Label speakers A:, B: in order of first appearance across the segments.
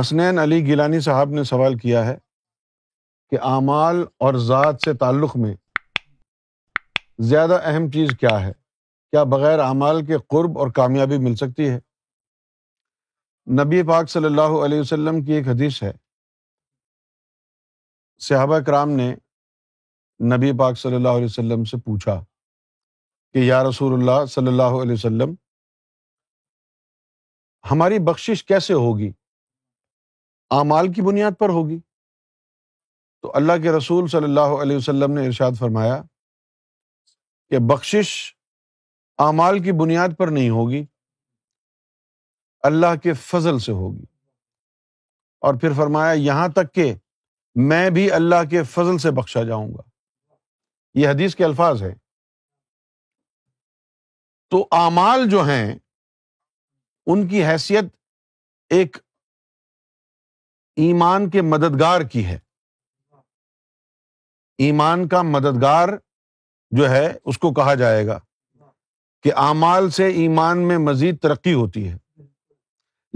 A: حسنین علی گیلانی صاحب نے سوال کیا ہے کہ اعمال اور ذات سے تعلق میں زیادہ اہم چیز کیا ہے کیا بغیر اعمال کے قرب اور کامیابی مل سکتی ہے نبی پاک صلی اللہ علیہ وسلم کی ایک حدیث ہے صحابہ کرام نے نبی پاک صلی اللہ علیہ وسلم سے پوچھا کہ یا رسول اللہ صلی اللہ علیہ وسلم ہماری بخشش کیسے ہوگی اعمال کی بنیاد پر ہوگی تو اللہ کے رسول صلی اللہ علیہ وسلم نے ارشاد فرمایا کہ بخشش اعمال کی بنیاد پر نہیں ہوگی اللہ کے فضل سے ہوگی اور پھر فرمایا یہاں تک کہ میں بھی اللہ کے فضل سے بخشا جاؤں گا یہ حدیث کے الفاظ ہے تو اعمال جو ہیں ان کی حیثیت ایک ایمان کے مددگار کی ہے ایمان کا مددگار جو ہے اس کو کہا جائے گا کہ اعمال سے ایمان میں مزید ترقی ہوتی ہے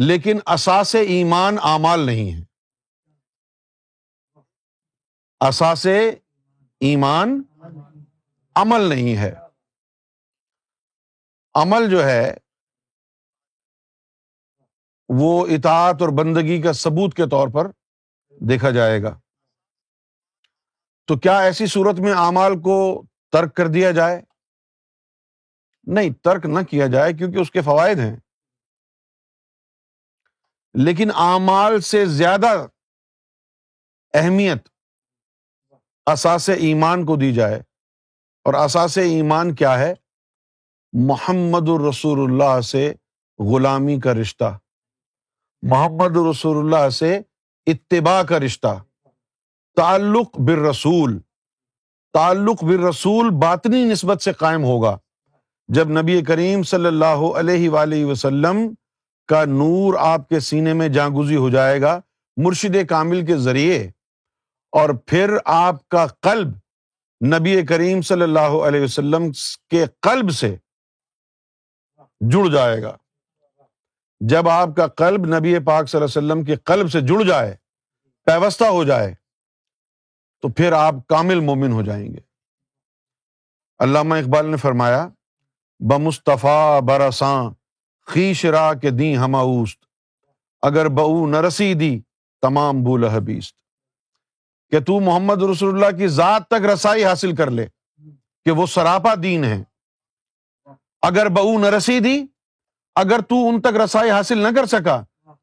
A: لیکن اثاث ایمان اعمال نہیں ہے اثاث ایمان عمل نہیں ہے عمل جو ہے وہ اطاعت اور بندگی کا ثبوت کے طور پر دیکھا جائے گا تو کیا ایسی صورت میں اعمال کو ترک کر دیا جائے نہیں ترک نہ کیا جائے کیونکہ اس کے فوائد ہیں لیکن اعمال سے زیادہ اہمیت اثاث ایمان کو دی جائے اور اثاث ایمان کیا ہے محمد الرسول اللہ سے غلامی کا رشتہ محمد رسول اللہ سے اتباع کا رشتہ تعلق بر رسول تعلق بر رسول باطنی نسبت سے قائم ہوگا جب نبی کریم صلی اللہ علیہ وآلہ وسلم کا نور آپ کے سینے میں جانگوزی ہو جائے گا مرشد کامل کے ذریعے اور پھر آپ کا قلب نبی کریم صلی اللہ علیہ وسلم کے قلب سے جڑ جائے گا جب آپ کا قلب نبی پاک صلی اللہ علیہ وسلم کے قلب سے جڑ جائے پیوستہ ہو جائے تو پھر آپ کامل مومن ہو جائیں گے علامہ اقبال نے فرمایا بمصطفیٰ برساں خیش را کے دیں ہما اوست اگر بہو نرسی دی تمام بول حبیست کہ تو محمد رسول اللہ کی ذات تک رسائی حاصل کر لے کہ وہ سراپا دین ہے اگر بہو نرسی دی اگر تو ان تک رسائی حاصل نہ کر سکا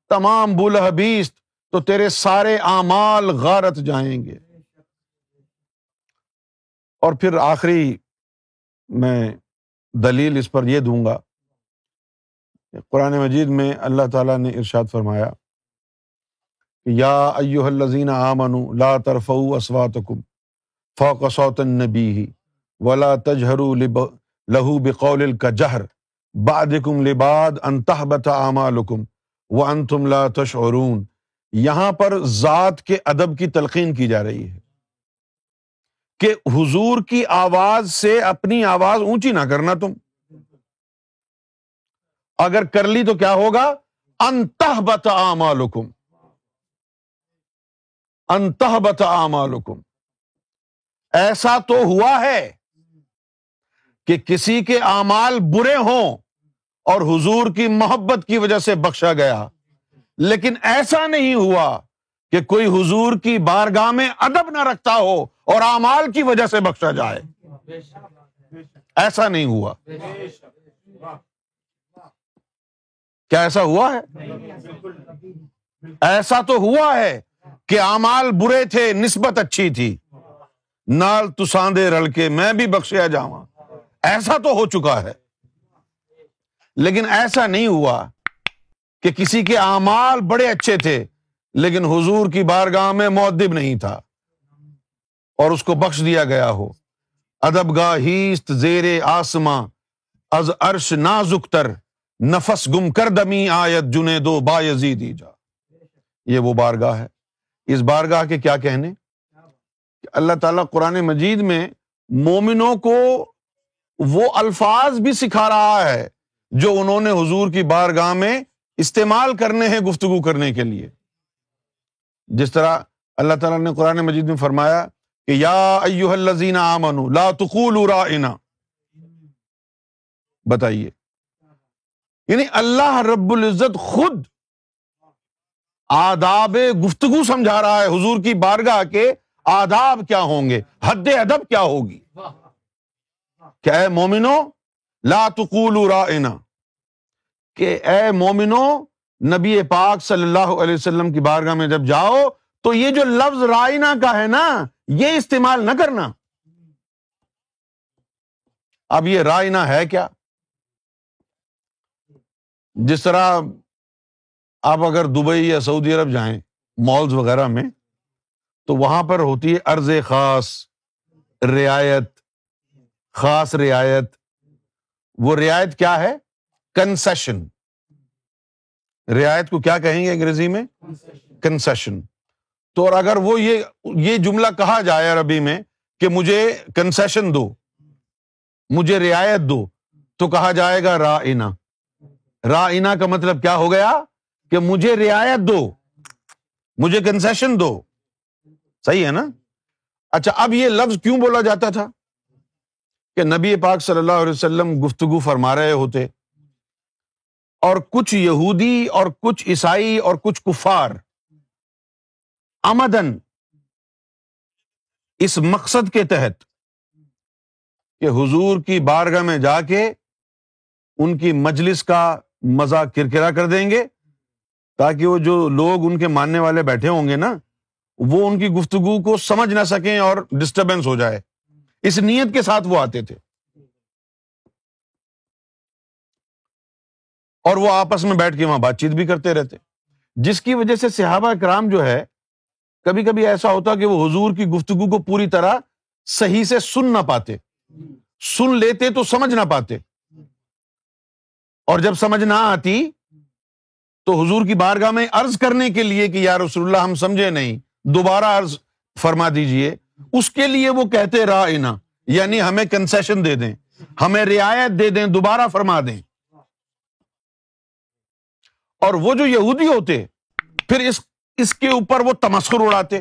A: تمام بولہ بیست تو تیرے سارے اعمال غارت جائیں گے اور پھر آخری میں دلیل اس پر یہ دوں گا قرآن مجید میں اللہ تعالیٰ نے ارشاد فرمایا کہ یا ایو الزین آمن لا طرف اسواتکم فوق صوت النبی ولا تجہروا لہو بقول کا جہر باد لباد انتہ بتا عامہ لکم تم لا تشعرون یہاں پر ذات کے ادب کی تلقین کی جا رہی ہے کہ حضور کی آواز سے اپنی آواز اونچی نہ کرنا تم اگر کر لی تو کیا ہوگا انتہ بتا عامہ لکم انتہ بتا عامہ لکم ایسا تو ہوا ہے کہ کسی کے اعمال برے ہوں اور حضور کی محبت کی وجہ سے بخشا گیا لیکن ایسا نہیں ہوا کہ کوئی حضور کی بارگاہ میں ادب نہ رکھتا ہو اور اعمال کی وجہ سے بخشا جائے ایسا نہیں ہوا کیا ایسا ہوا ہے ایسا تو ہوا ہے کہ اعمال برے تھے نسبت اچھی تھی نال تساندے رل کے میں بھی بخشیا جاؤں ایسا تو ہو چکا ہے لیکن ایسا نہیں ہوا کہ کسی کے اعمال بڑے اچھے تھے لیکن حضور کی بارگاہ میں معدب نہیں تھا اور اس کو بخش دیا گیا ہو ادب گاہ زیر آسماں از نازک نازکتر نفس گم کر دمی آیت جنے دو با جا یہ وہ بارگاہ ہے اس بارگاہ کے کیا کہنے کہ اللہ تعالیٰ قرآن مجید میں مومنوں کو وہ الفاظ بھی سکھا رہا ہے جو انہوں نے حضور کی بارگاہ میں استعمال کرنے ہیں گفتگو کرنے کے لیے جس طرح اللہ تعالیٰ نے قرآن مجید میں فرمایا کہ یا لا بتائیے یعنی اللہ رب العزت خود آداب گفتگو سمجھا رہا ہے حضور کی بارگاہ کے آداب کیا ہوں گے حد ادب کیا ہوگی کیا ہے مومنو لاتقول را ان کہ اے مومنو نبی پاک صلی اللہ علیہ وسلم کی بارگاہ میں جب جاؤ تو یہ جو لفظ رائنا کا ہے نا یہ استعمال نہ کرنا اب یہ رائنا ہے کیا جس طرح آپ اگر دبئی یا سعودی عرب جائیں مالز وغیرہ میں تو وہاں پر ہوتی ہے عرض خاص رعایت خاص رعایت وہ رعایت کیا ہے کنسیشن رعایت کو کیا کہیں گے انگریزی میں کنسیشن تو اور اگر وہ یہ یہ جملہ کہا جائے عربی میں کہ مجھے کنسیشن دو مجھے رعایت دو تو کہا جائے گا را رینا کا مطلب کیا ہو گیا کہ مجھے رعایت دو مجھے کنسیشن دو صحیح ہے نا اچھا اب یہ لفظ کیوں بولا جاتا تھا کہ نبی پاک صلی اللہ علیہ وسلم گفتگو فرما رہے ہوتے اور کچھ یہودی اور کچھ عیسائی اور کچھ کفار آمدن اس مقصد کے تحت کہ حضور کی بارگاہ میں جا کے ان کی مجلس کا مزہ کرکرا کر دیں گے تاکہ وہ جو لوگ ان کے ماننے والے بیٹھے ہوں گے نا وہ ان کی گفتگو کو سمجھ نہ سکیں اور ڈسٹربینس ہو جائے اس نیت کے ساتھ وہ آتے تھے اور وہ آپس میں بیٹھ کے وہاں بات چیت بھی کرتے رہتے جس کی وجہ سے صحابہ اکرام جو ہے کبھی کبھی ایسا ہوتا کہ وہ حضور کی گفتگو کو پوری طرح صحیح سے سن نہ پاتے سن لیتے تو سمجھ نہ پاتے اور جب سمجھ نہ آتی تو حضور کی بارگاہ میں عرض کرنے کے لیے کہ یا رسول اللہ ہم سمجھے نہیں دوبارہ عرض فرما دیجئے اس کے لیے وہ کہتے رہا یعنی ہمیں کنسیشن دے دیں ہمیں رعایت دے دیں دوبارہ فرما دیں اور وہ جو یہودی ہوتے پھر اس اس کے اوپر وہ تمسکر اڑاتے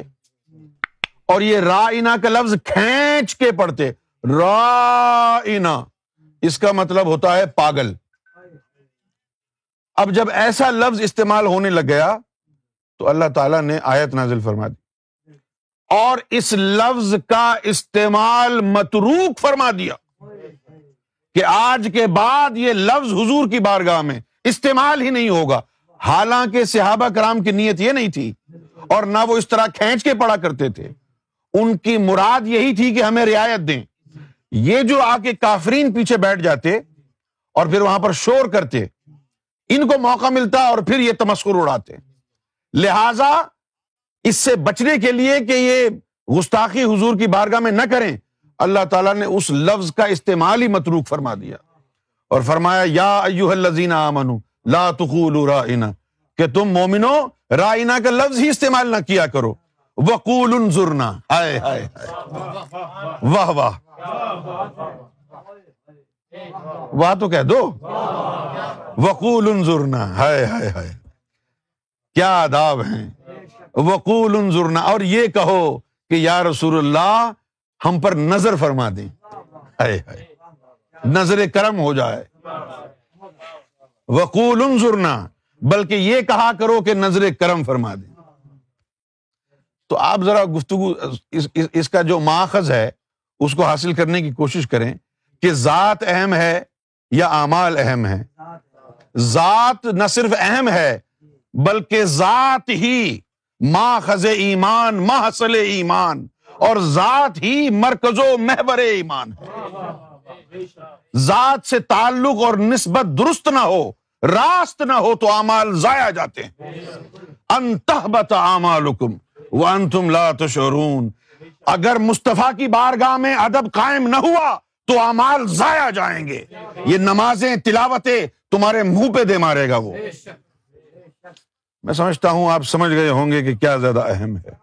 A: اور یہ رائنا کا لفظ کھینچ کے پڑھتے رائنا اس کا مطلب ہوتا ہے پاگل اب جب ایسا لفظ استعمال ہونے لگ گیا تو اللہ تعالی نے آیت نازل فرما دی اور اس لفظ کا استعمال متروک فرما دیا کہ آج کے بعد یہ لفظ حضور کی بارگاہ میں استعمال ہی نہیں ہوگا حالانکہ صحابہ کرام کی نیت یہ نہیں تھی اور نہ وہ اس طرح کھینچ کے پڑا کرتے تھے ان کی مراد یہی تھی کہ ہمیں رعایت دیں یہ جو آ کے کافرین پیچھے بیٹھ جاتے اور پھر وہاں پر شور کرتے ان کو موقع ملتا اور پھر یہ تمسکر اڑاتے لہذا اس سے بچنے کے لیے کہ یہ گستاخی حضور کی بارگاہ میں نہ کریں اللہ تعالیٰ نے اس لفظ کا استعمال ہی متروک فرما دیا اور فرمایا یا ایوہ اللذین آمنو لا تقولوا رائنا کہ تم مومنو رائنا کا لفظ ہی استعمال نہ کیا کرو وقول انظرنا آئے آئے واہ واہ واہ تو کہہ دو وقول انظرنا ہائے ہائے ہائے کیا آداب ہیں وقول انظرنا اور یہ کہو کہ یا رسول اللہ ہم پر نظر فرما دیں ہائے ہائے نظر کرم ہو جائے وقول بلکہ یہ کہا کرو کہ نظر کرم فرما دیں تو آپ ذرا گفتگو اس کا جو ماخذ ہے اس کو حاصل کرنے کی کوشش کریں کہ ذات اہم ہے یا اعمال اہم ہے ذات نہ صرف اہم ہے بلکہ ذات ہی ماخذ ایمان محصل ایمان اور ذات ہی مرکز و محور ایمان ہے ذات سے تعلق اور نسبت درست نہ ہو راست نہ ہو تو اعمال ضائع جاتے ہیں انتہبت امال وانتم لا تشعرون اگر مصطفیٰ کی بارگاہ میں ادب قائم نہ ہوا تو اعمال ضائع جائیں گے یہ نمازیں تلاوتیں تمہارے منہ پہ دے مارے گا وہ میں سمجھتا ہوں آپ سمجھ گئے ہوں گے کہ کیا زیادہ اہم ہے